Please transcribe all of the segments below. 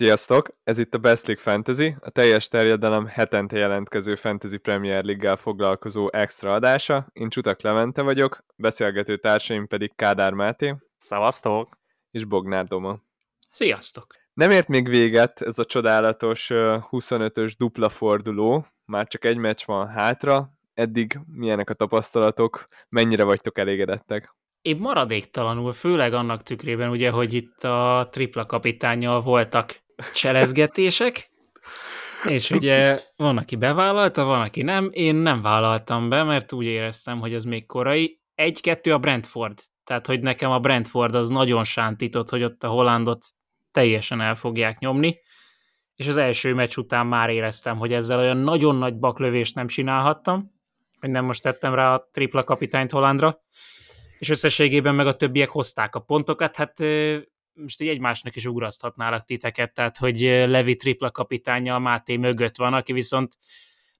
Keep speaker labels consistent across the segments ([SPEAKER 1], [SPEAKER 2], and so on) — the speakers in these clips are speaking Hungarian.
[SPEAKER 1] Sziasztok! Ez itt a Best League Fantasy, a teljes terjedelem hetente jelentkező Fantasy Premier League-gel foglalkozó extra adása. Én Csutak Levente vagyok, beszélgető társaim pedig Kádár Máté.
[SPEAKER 2] Szevasztok!
[SPEAKER 1] És Bognár Doma.
[SPEAKER 3] Sziasztok!
[SPEAKER 1] Nem ért még véget ez a csodálatos 25-ös dupla forduló, már csak egy meccs van hátra. Eddig milyenek a tapasztalatok, mennyire vagytok elégedettek?
[SPEAKER 3] Én maradéktalanul, főleg annak tükrében, ugye, hogy itt a tripla kapitányjal voltak cselezgetések, és ugye van, aki bevállalta, van, aki nem. Én nem vállaltam be, mert úgy éreztem, hogy ez még korai. Egy-kettő a Brentford. Tehát, hogy nekem a Brentford az nagyon sántított, hogy ott a Hollandot teljesen el fogják nyomni. És az első meccs után már éreztem, hogy ezzel olyan nagyon nagy baklövést nem csinálhattam, hogy nem most tettem rá a tripla kapitányt Hollandra és összességében meg a többiek hozták a pontokat, hát most így egymásnak is ugraszthatnálak titeket, tehát hogy Levi tripla kapitánya a Máté mögött van, aki viszont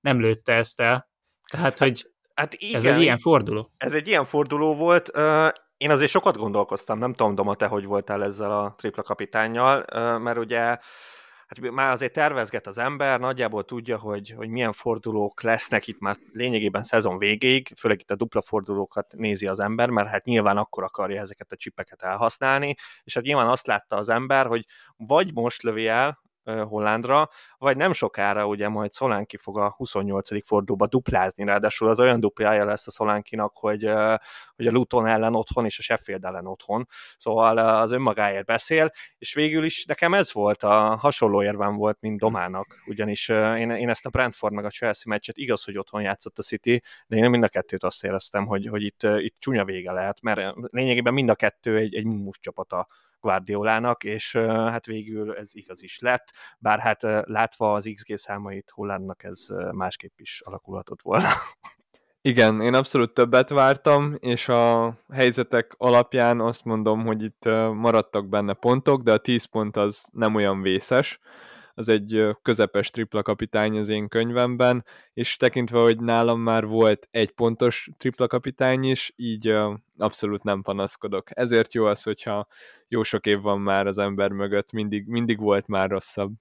[SPEAKER 3] nem lőtte ezt el. Tehát, hogy hát igen, ez egy ilyen forduló.
[SPEAKER 2] Ez egy ilyen forduló volt. Én azért sokat gondolkoztam, nem tudom, Doma, te hogy voltál ezzel a tripla kapitányjal, mert ugye hát már azért tervezget az ember, nagyjából tudja, hogy, hogy milyen fordulók lesznek itt már lényegében szezon végéig, főleg itt a dupla fordulókat nézi az ember, mert hát nyilván akkor akarja ezeket a csipeket elhasználni, és hát nyilván azt látta az ember, hogy vagy most lövi el Hollandra, vagy nem sokára ugye majd Szolánki fog a 28. fordulóba duplázni, ráadásul az olyan duplája lesz a Szolánkinak, hogy, hogy a Luton ellen otthon és a Sheffield ellen otthon, szóval az önmagáért beszél, és végül is nekem ez volt, a hasonló érvem volt, mint Domának, ugyanis én, én ezt a Brentford meg a Chelsea meccset igaz, hogy otthon játszott a City, de én mind a kettőt azt éreztem, hogy, hogy itt, itt csúnya vége lehet, mert lényegében mind a kettő egy, egy mumus csapata Guardiolának, és hát végül ez igaz is lett, bár hát látva az XG számait Hollandnak ez másképp is alakulhatott volna.
[SPEAKER 1] Igen, én abszolút többet vártam, és a helyzetek alapján azt mondom, hogy itt maradtak benne pontok, de a 10 pont az nem olyan vészes az egy közepes tripla kapitány az én könyvemben, és tekintve, hogy nálam már volt egy pontos tripla kapitány is, így abszolút nem panaszkodok. Ezért jó az, hogyha jó sok év van már az ember mögött, mindig, mindig volt már rosszabb.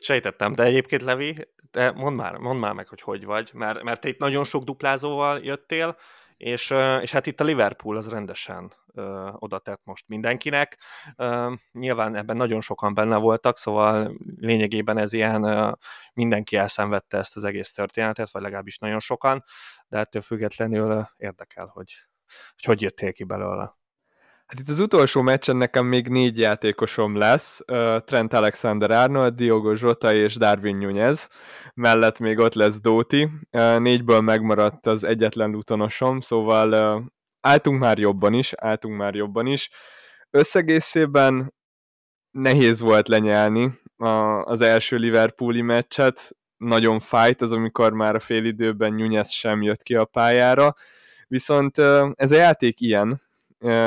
[SPEAKER 2] Sejtettem, de egyébként Levi, de mondd már, mondd már meg, hogy hogy vagy, mert, mert te itt nagyon sok duplázóval jöttél, és, és hát itt a Liverpool az rendesen ö, oda tett most mindenkinek. Ö, nyilván ebben nagyon sokan benne voltak, szóval lényegében ez ilyen ö, mindenki elszenvedte ezt az egész történetet, vagy legalábbis nagyon sokan, de ettől függetlenül érdekel, hogy hogy, hogy jöttél ki belőle.
[SPEAKER 1] Hát itt az utolsó meccsen nekem még négy játékosom lesz, Trent Alexander-Arnold, Diogo Jota és Darwin Nunez, mellett még ott lesz Dóti, négyből megmaradt az egyetlen lutonosom, szóval álltunk már jobban is, álltunk már jobban is. Összegészében nehéz volt lenyelni az első Liverpooli meccset, nagyon fájt az, amikor már a félidőben Nunez sem jött ki a pályára, viszont ez a játék ilyen,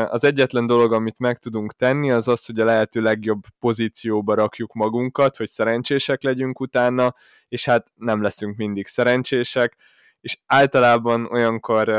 [SPEAKER 1] az egyetlen dolog, amit meg tudunk tenni, az az, hogy a lehető legjobb pozícióba rakjuk magunkat, hogy szerencsések legyünk utána, és hát nem leszünk mindig szerencsések, és általában olyankor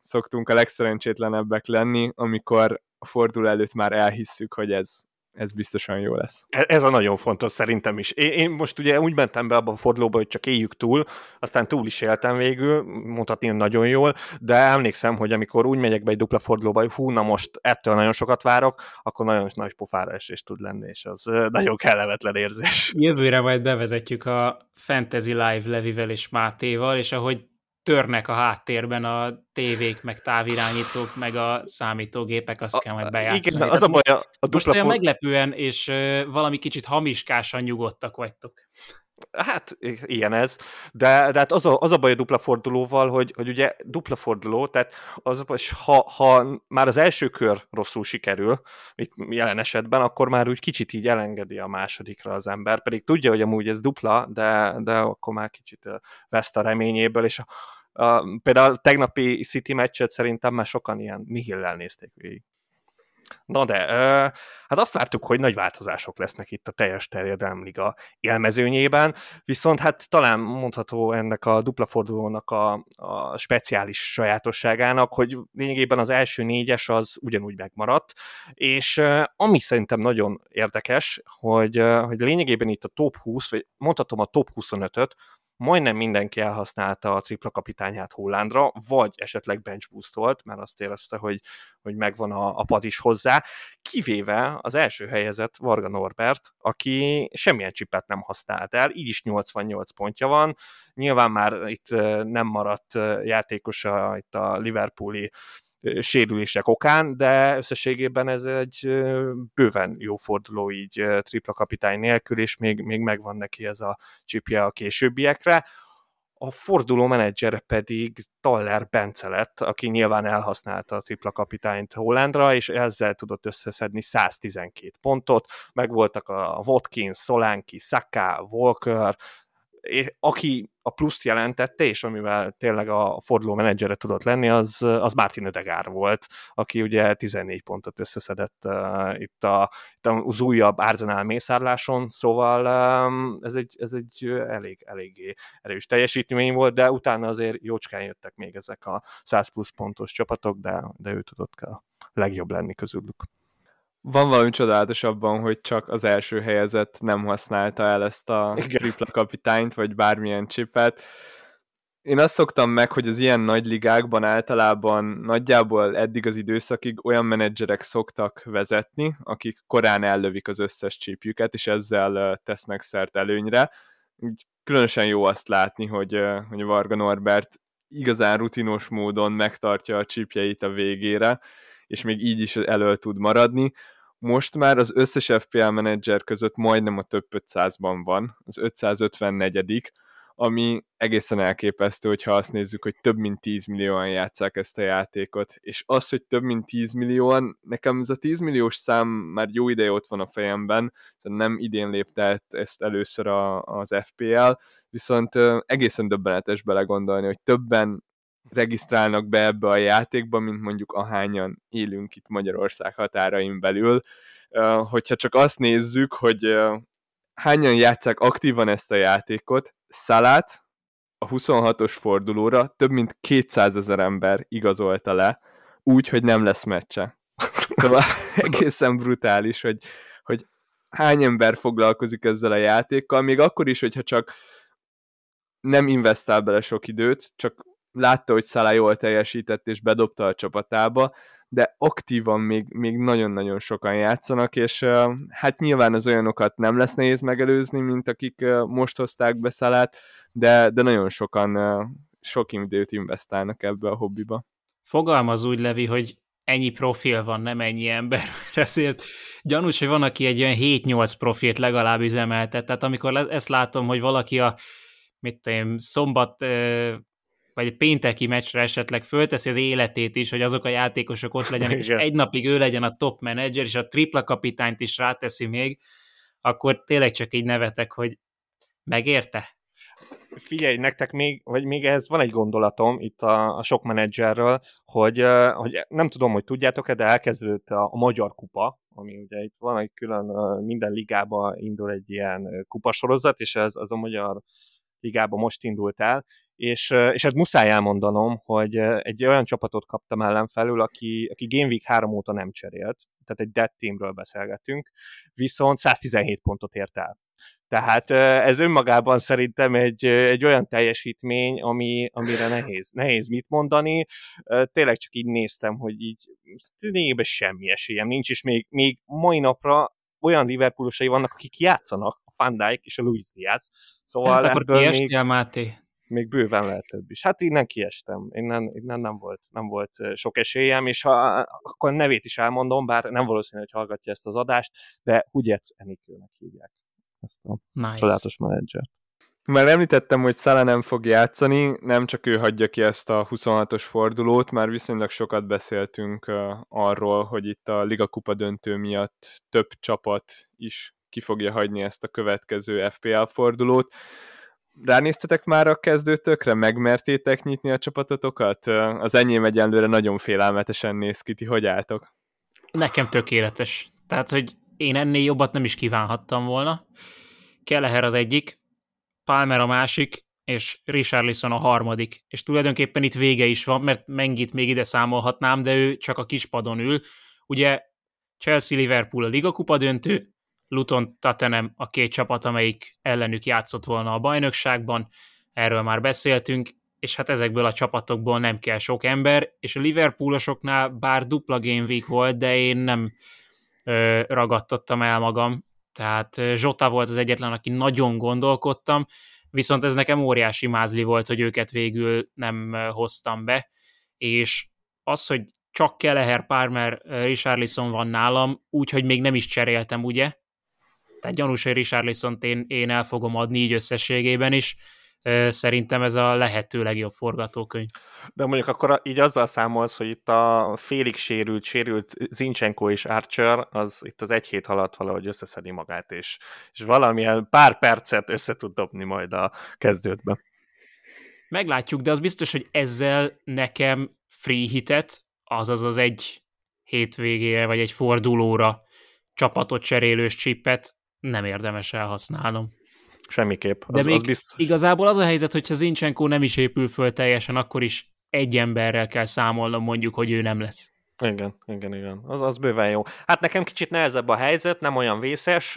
[SPEAKER 1] szoktunk a legszerencsétlenebbek lenni, amikor a fordul előtt már elhisszük, hogy ez, ez biztosan jó lesz.
[SPEAKER 2] E, ez a nagyon fontos szerintem is. Én, én most ugye úgy mentem be abban a fordulóba, hogy csak éljük túl, aztán túl is éltem végül, mondhatni nagyon jól, de emlékszem, hogy amikor úgy megyek be egy dupla fordulóba, hogy hú, na most ettől nagyon sokat várok, akkor nagyon nagy pofára esés tud lenni, és az nagyon kellemetlen érzés.
[SPEAKER 3] Jövőre majd bevezetjük a Fantasy Live Levivel és Mátéval, és ahogy törnek a háttérben a tévék, meg távirányítók, meg a számítógépek, azt a, kell majd bejátszani.
[SPEAKER 2] Igen, az a baj, a,
[SPEAKER 3] a most olyan meglepően és uh, valami kicsit hamiskásan nyugodtak vagytok.
[SPEAKER 2] Hát, ilyen ez, de, de hát az a, az a baj a dupla fordulóval, hogy, hogy ugye dupla forduló, tehát az baj, ha, ha már az első kör rosszul sikerül, itt jelen esetben, akkor már úgy kicsit így elengedi a másodikra az ember, pedig tudja, hogy amúgy ez dupla, de, de akkor már kicsit veszt a reményéből, és a, a, például a tegnapi City meccset szerintem már sokan ilyen nihillel nézték végig. Na de, hát azt vártuk, hogy nagy változások lesznek itt a teljes terjedelmliga élmezőnyében, viszont hát talán mondható ennek a dupla fordulónak a, a speciális sajátosságának, hogy lényegében az első négyes az ugyanúgy megmaradt, és ami szerintem nagyon érdekes, hogy, hogy lényegében itt a top 20, vagy mondhatom a top 25-öt, majdnem mindenki elhasználta a tripla kapitányát Hollandra, vagy esetleg bench boostolt, mert azt érezte, hogy, hogy megvan a, a pad is hozzá, kivéve az első helyezett Varga Norbert, aki semmilyen csipet nem használt el, így is 88 pontja van, nyilván már itt nem maradt játékos a, itt a Liverpooli sérülések okán, de összességében ez egy bőven jó forduló így tripla kapitány nélkül, és még, még megvan neki ez a csipje a későbbiekre. A forduló menedzser pedig Taller Bence lett, aki nyilván elhasználta a tripla kapitányt Hollandra, és ezzel tudott összeszedni 112 pontot. Megvoltak a Watkins, Solanki, Saka, Walker, aki a pluszt jelentette, és amivel tényleg a forduló menedzsere tudott lenni, az, az Martin Ödegár volt, aki ugye 14 pontot összeszedett uh, itt, a, itt az újabb Arsenal mészárláson, szóval um, ez, egy, ez egy elég, eléggé erős teljesítmény volt, de utána azért jócskán jöttek még ezek a 100 plusz pontos csapatok, de, de ő tudott a legjobb lenni közülük
[SPEAKER 1] van valami csodálatos abban, hogy csak az első helyezett nem használta el ezt a tripla kapitányt, vagy bármilyen csipet. Én azt szoktam meg, hogy az ilyen nagy ligákban általában nagyjából eddig az időszakig olyan menedzserek szoktak vezetni, akik korán ellövik az összes csípjüket, és ezzel tesznek szert előnyre. Különösen jó azt látni, hogy, hogy Varga Norbert igazán rutinos módon megtartja a csípjeit a végére, és még így is elő tud maradni. Most már az összes FPL menedzser között majdnem a több 500-ban van, az 554 ami egészen elképesztő, hogyha azt nézzük, hogy több mint 10 millióan játszák ezt a játékot. És az, hogy több mint 10 millióan, nekem ez a 10 milliós szám már jó ideje ott van a fejemben, szóval nem idén lépte ezt először a, az FPL, viszont egészen döbbenetes belegondolni, hogy többen regisztrálnak be ebbe a játékba, mint mondjuk ahányan élünk itt Magyarország határain belül. Hogyha csak azt nézzük, hogy hányan játszák aktívan ezt a játékot, Szalát a 26-os fordulóra több mint 200 ezer ember igazolta le, úgy, hogy nem lesz meccse. Szóval egészen brutális, hogy, hogy hány ember foglalkozik ezzel a játékkal, még akkor is, hogyha csak nem investál bele sok időt, csak látta, hogy Szalá jól teljesített és bedobta a csapatába, de aktívan még, még nagyon-nagyon sokan játszanak, és uh, hát nyilván az olyanokat nem lesz nehéz megelőzni, mint akik uh, most hozták be Szalát, de, de nagyon sokan uh, sok időt investálnak ebbe a hobbiba.
[SPEAKER 3] Fogalmaz úgy, Levi, hogy ennyi profil van, nem ennyi ember, ezért gyanús, hogy van, aki egy olyan 7-8 profilt legalább üzemeltet, tehát amikor ezt látom, hogy valaki a mit tudom, szombat vagy egy pénteki meccsre esetleg fölteszi az életét is, hogy azok a játékosok ott legyenek, és egy napig ő legyen a top menedzser, és a tripla kapitányt is ráteszi még, akkor tényleg csak így nevetek, hogy megérte?
[SPEAKER 2] Figyelj, nektek még, vagy még ez van egy gondolatom itt a, a sok menedzserről, hogy, hogy nem tudom, hogy tudjátok-e, de elkezdődött a, a Magyar Kupa, ami ugye itt van egy külön, minden ligába indul egy ilyen kupasorozat, és ez az a Magyar Ligában most indult el, és, és hát muszáj elmondanom, hogy egy olyan csapatot kaptam ellenfelül, aki, aki Game Week 3 óta nem cserélt, tehát egy dead teamről beszélgetünk, viszont 117 pontot ért el. Tehát ez önmagában szerintem egy, egy olyan teljesítmény, ami, amire nehéz, nehéz mit mondani. Tényleg csak így néztem, hogy így lényegében semmi esélyem nincs, és még, még mai napra olyan Liverpoolosai vannak, akik játszanak, a Van Dijk és a Luis Diaz.
[SPEAKER 3] Szóval Tehát akkor kiestél, még... Máté?
[SPEAKER 2] Még bőven lehet több is. Hát innen kiestem, innen, innen nem, volt, nem volt sok esélyem, és ha, akkor nevét is elmondom, bár nem valószínű, hogy hallgatja ezt az adást, de Hugyec Enikőnek hívják ezt a nice. csodálatos menedzsert.
[SPEAKER 1] Már említettem, hogy Szala nem fog játszani, nem csak ő hagyja ki ezt a 26-os fordulót, már viszonylag sokat beszéltünk arról, hogy itt a Liga Kupa döntő miatt több csapat is ki fogja hagyni ezt a következő FPL fordulót ránéztetek már a kezdőtökre? Megmertétek nyitni a csapatotokat? Az enyém egyenlőre nagyon félelmetesen néz ki, ti hogy álltok?
[SPEAKER 3] Nekem tökéletes. Tehát, hogy én ennél jobbat nem is kívánhattam volna. Keleher az egyik, Palmer a másik, és Richarlison a harmadik. És tulajdonképpen itt vége is van, mert Mengit még ide számolhatnám, de ő csak a kispadon ül. Ugye Chelsea-Liverpool a Liga döntő, Luton Tottenham a két csapat, amelyik ellenük játszott volna a bajnokságban, erről már beszéltünk, és hát ezekből a csapatokból nem kell sok ember, és a Liverpoolosoknál bár dupla game week volt, de én nem ö, ragadtattam el magam, tehát Zsota volt az egyetlen, aki nagyon gondolkodtam, viszont ez nekem óriási mázli volt, hogy őket végül nem hoztam be, és az, hogy csak Keleher, Palmer, Richarlison van nálam, úgyhogy még nem is cseréltem, ugye? Tehát gyanús, hogy Richarlison-t én, én el fogom adni így összességében is, szerintem ez a lehető legjobb forgatókönyv.
[SPEAKER 2] De mondjuk akkor így azzal számolsz, hogy itt a félig sérült, sérült Zincsenko és Archer, az itt az egy hét alatt valahogy összeszedi magát, és, és valamilyen pár percet össze tud dobni majd a kezdődbe.
[SPEAKER 3] Meglátjuk, de az biztos, hogy ezzel nekem free hitet, azaz az egy hétvégére, vagy egy fordulóra csapatot cserélős csippet nem érdemes elhasználnom.
[SPEAKER 2] Semmiképp.
[SPEAKER 3] Az, De még az biztos. igazából az a helyzet, hogyha Zincsenko nem is épül föl teljesen, akkor is egy emberrel kell számolnom mondjuk, hogy ő nem lesz.
[SPEAKER 2] Igen, igen, igen. Az, az bőven jó. Hát nekem kicsit nehezebb a helyzet, nem olyan vészes.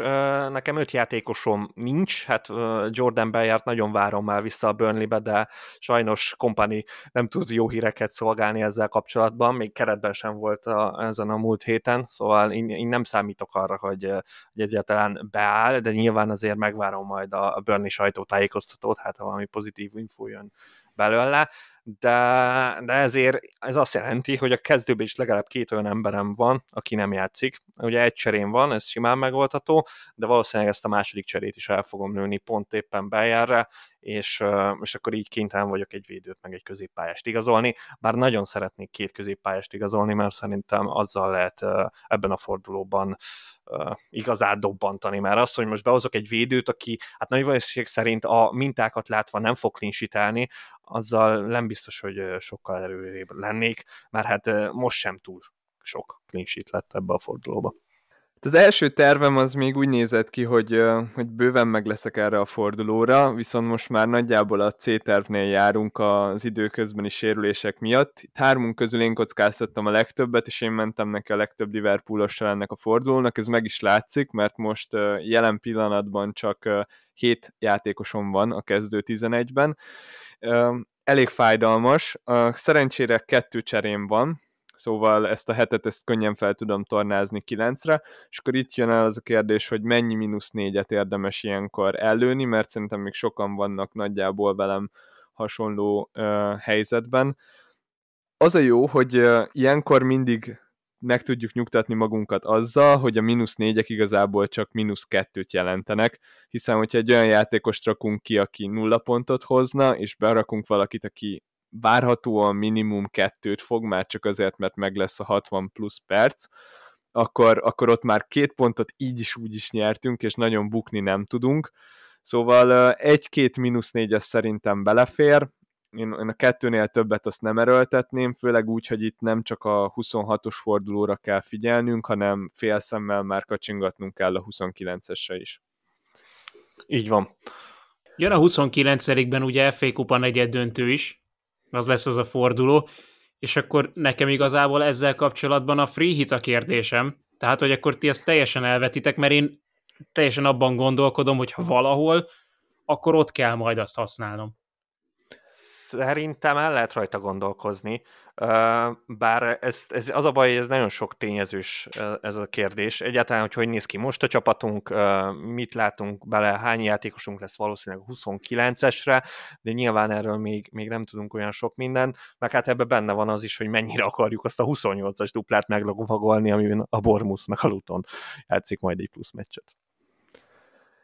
[SPEAKER 2] Nekem öt játékosom nincs, hát Jordan Bellyart nagyon várom már vissza a Burnley-be, de sajnos Kompani nem tud jó híreket szolgálni ezzel kapcsolatban, még keretben sem volt a, ezen a múlt héten, szóval én, én nem számítok arra, hogy, hogy egyáltalán beáll, de nyilván azért megvárom majd a, a Burnley sajtótájékoztatót, hát ha valami pozitív info jön belőle de, de ezért ez azt jelenti, hogy a kezdőben is legalább két olyan emberem van, aki nem játszik. Ugye egy cserém van, ez simán megoldható, de valószínűleg ezt a második cserét is el fogom nőni pont éppen bejárra, és, és akkor így kénytelen vagyok egy védőt meg egy középpályást igazolni, bár nagyon szeretnék két középpályást igazolni, mert szerintem azzal lehet ebben a fordulóban igazán dobbantani, mert az, hogy most behozok egy védőt, aki hát nagy valószínűség szerint a mintákat látva nem fog klinsitelni, azzal nem biztos, hogy sokkal erőrébb lennék, mert hát most sem túl sok clean lett ebbe a fordulóba.
[SPEAKER 1] Az első tervem az még úgy nézett ki, hogy, hogy bőven meg leszek erre a fordulóra, viszont most már nagyjából a C-tervnél járunk az időközbeni sérülések miatt. Itt hármunk közül én kockáztattam a legtöbbet, és én mentem neki a legtöbb Liverpoolossal ennek a fordulónak, ez meg is látszik, mert most jelen pillanatban csak 7 játékosom van a kezdő 11-ben. Elég fájdalmas, szerencsére kettő cserém van, szóval ezt a hetet ezt könnyen fel tudom tornázni kilencre, és akkor itt jön el az a kérdés, hogy mennyi mínusz négyet érdemes ilyenkor előni, mert szerintem még sokan vannak nagyjából velem hasonló uh, helyzetben. Az a jó, hogy uh, ilyenkor mindig meg tudjuk nyugtatni magunkat azzal, hogy a mínusz négyek igazából csak mínusz kettőt jelentenek, hiszen hogyha egy olyan játékost rakunk ki, aki nulla pontot hozna, és berakunk valakit, aki várhatóan minimum kettőt fog, már csak azért, mert meg lesz a 60 plusz perc, akkor, akkor ott már két pontot így is úgy is nyertünk, és nagyon bukni nem tudunk. Szóval egy-két mínusz négy az szerintem belefér, én a kettőnél többet azt nem erőltetném, főleg úgy, hogy itt nem csak a 26-os fordulóra kell figyelnünk, hanem félszemmel már kacsingatnunk kell a 29-esre is.
[SPEAKER 2] Így van.
[SPEAKER 3] Jön a 29-ben ugye FA Kupa negyed döntő is, az lesz az a forduló, és akkor nekem igazából ezzel kapcsolatban a free hit a kérdésem, tehát, hogy akkor ti ezt teljesen elvetitek, mert én teljesen abban gondolkodom, hogy ha valahol, akkor ott kell majd azt használnom.
[SPEAKER 2] Szerintem el lehet rajta gondolkozni, bár ez, ez az a baj, hogy ez nagyon sok tényezős ez a kérdés. Egyáltalán, hogy hogy néz ki most a csapatunk, mit látunk bele, hány játékosunk lesz valószínűleg 29-esre, de nyilván erről még, még nem tudunk olyan sok minden, meg hát ebben benne van az is, hogy mennyire akarjuk azt a 28-as duplát meglovagolni, amiben a Bormus meg a Luton játszik majd egy plusz meccset.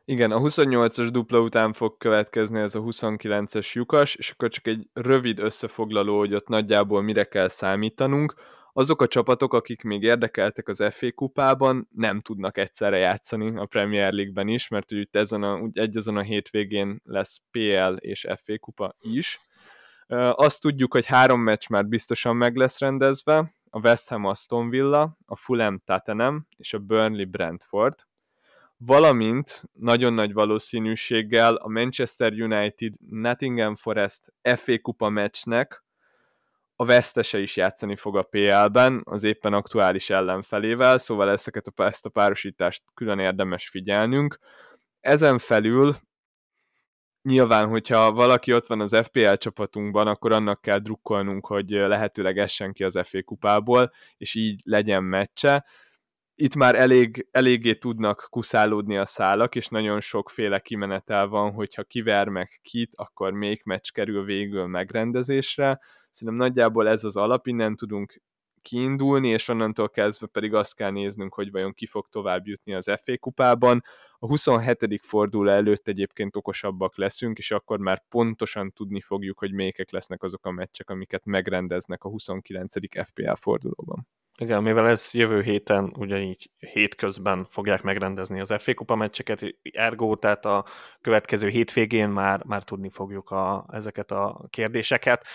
[SPEAKER 1] Igen, a 28-as dupla után fog következni ez a 29-es lyukas, és akkor csak egy rövid összefoglaló, hogy ott nagyjából mire kell számítanunk. Azok a csapatok, akik még érdekeltek az FA kupában, nem tudnak egyszerre játszani a Premier League-ben is, mert úgy, ezen a, úgy egy azon a hétvégén lesz PL és FA kupa is. Azt tudjuk, hogy három meccs már biztosan meg lesz rendezve, a West Ham Aston Villa, a Fulham Tottenham és a Burnley Brentford, valamint nagyon nagy valószínűséggel a Manchester United Nottingham Forest FA kupa meccsnek a vesztese is játszani fog a PL-ben, az éppen aktuális ellenfelével, szóval ezeket a, ezt a párosítást külön érdemes figyelnünk. Ezen felül nyilván, hogyha valaki ott van az FPL csapatunkban, akkor annak kell drukkolnunk, hogy lehetőleg essen ki az FA kupából, és így legyen meccse. Itt már elég, eléggé tudnak kuszálódni a szálak, és nagyon sokféle kimenetel van, hogyha kiver meg kit, akkor még meccs kerül végül megrendezésre. Szerintem nagyjából ez az alap, innen tudunk kiindulni, és onnantól kezdve pedig azt kell néznünk, hogy vajon ki fog tovább jutni az FA kupában. A 27. forduló előtt egyébként okosabbak leszünk, és akkor már pontosan tudni fogjuk, hogy melyikek lesznek azok a meccsek, amiket megrendeznek a 29. FPL fordulóban.
[SPEAKER 2] Igen, mivel ez jövő héten, ugyanígy hétközben fogják megrendezni az FA Kupa meccseket, ergo, tehát a következő hétvégén már, már tudni fogjuk a, ezeket a kérdéseket.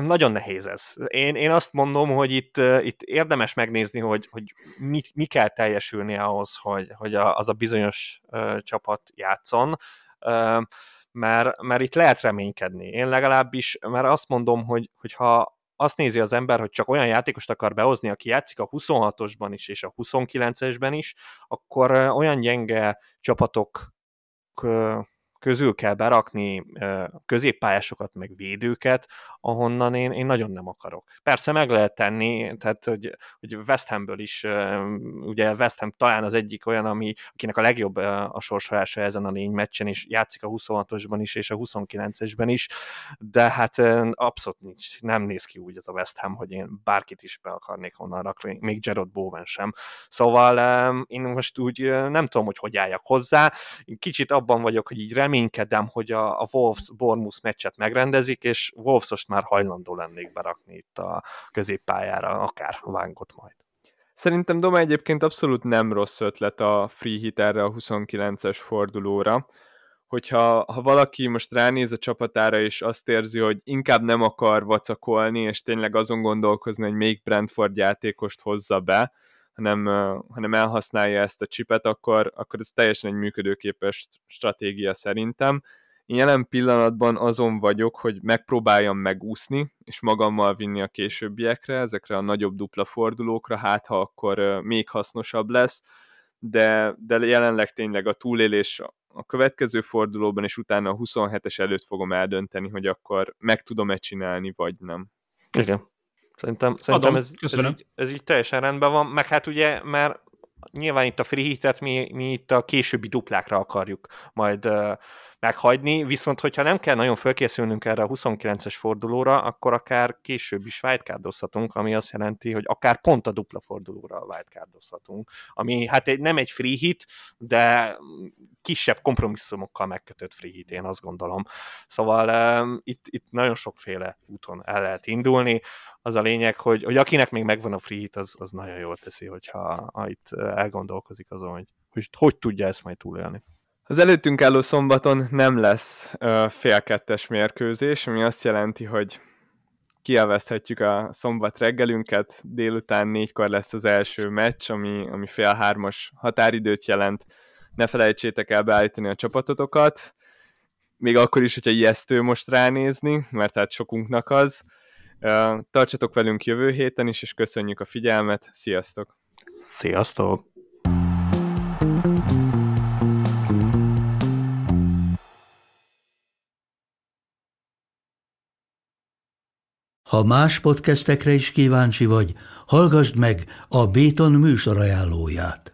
[SPEAKER 2] Nagyon nehéz ez. Én, én azt mondom, hogy itt, itt érdemes megnézni, hogy, hogy mi, mi kell teljesülni ahhoz, hogy, hogy az a bizonyos csapat játszon mert, mert itt lehet reménykedni. Én legalábbis, mert azt mondom, hogy, hogy ha azt nézi az ember, hogy csak olyan játékost akar behozni, aki játszik a 26-osban is és a 29-esben is, akkor olyan gyenge csapatok közül kell berakni középpályásokat, meg védőket, ahonnan én, én nagyon nem akarok. Persze meg lehet tenni, tehát hogy, hogy West Hamből is, ugye West Ham talán az egyik olyan, ami, akinek a legjobb a sorsolása ezen a négy meccsen, és játszik a 26-osban is, és a 29-esben is, de hát abszolút nincs, nem néz ki úgy ez a West Ham, hogy én bárkit is be akarnék onnan rakni, még Gerard Bowen sem. Szóval én most úgy nem tudom, hogy hogy álljak hozzá, kicsit abban vagyok, hogy így reménykedem, hogy a, a Wolves Bournemouth meccset megrendezik, és Wolves már hajlandó lennék berakni itt a középpályára, akár vánkot majd.
[SPEAKER 1] Szerintem Doma egyébként abszolút nem rossz ötlet a free hit erre a 29-es fordulóra, hogyha ha valaki most ránéz a csapatára, és azt érzi, hogy inkább nem akar vacakolni, és tényleg azon gondolkozni, hogy még Brentford játékost hozza be, hanem, hanem elhasználja ezt a csipet, akkor, akkor ez teljesen egy működőképes stratégia szerintem. Én jelen pillanatban azon vagyok, hogy megpróbáljam megúszni, és magammal vinni a későbbiekre, ezekre a nagyobb dupla fordulókra, hát ha akkor még hasznosabb lesz, de, de jelenleg tényleg a túlélés a következő fordulóban, és utána a 27-es előtt fogom eldönteni, hogy akkor meg tudom-e csinálni, vagy nem.
[SPEAKER 2] Igen. Szerintem, szerintem ez, ez, így, ez így teljesen rendben van, meg hát ugye, mert nyilván itt a free hit mi, mi itt a későbbi duplákra akarjuk majd uh, meghagyni, viszont hogyha nem kell nagyon fölkészülnünk erre a 29-es fordulóra, akkor akár később is wildcardozhatunk, ami azt jelenti, hogy akár pont a dupla fordulóra wildcardozhatunk, ami hát egy, nem egy free hit, de kisebb kompromisszumokkal megkötött free hit, én azt gondolom. Szóval um, itt, itt nagyon sokféle úton el lehet indulni, az a lényeg, hogy, hogy akinek még megvan a free hit, az, az nagyon jól teszi, hogyha ha itt elgondolkozik azon, hogy, hogy hogy tudja ezt majd túlélni.
[SPEAKER 1] Az előttünk álló szombaton nem lesz uh, fél kettes mérkőzés, ami azt jelenti, hogy kielvezhetjük a szombat reggelünket, délután négykor lesz az első meccs, ami, ami fél hármas határidőt jelent. Ne felejtsétek el beállítani a csapatotokat, még akkor is, hogyha ijesztő most ránézni, mert hát sokunknak az. Tartsatok velünk jövő héten is, és köszönjük a figyelmet, sziasztok!
[SPEAKER 2] Sziasztok!
[SPEAKER 4] Ha más podcastekre is kíváncsi vagy, hallgassd meg a Béton műsor ajánlóját.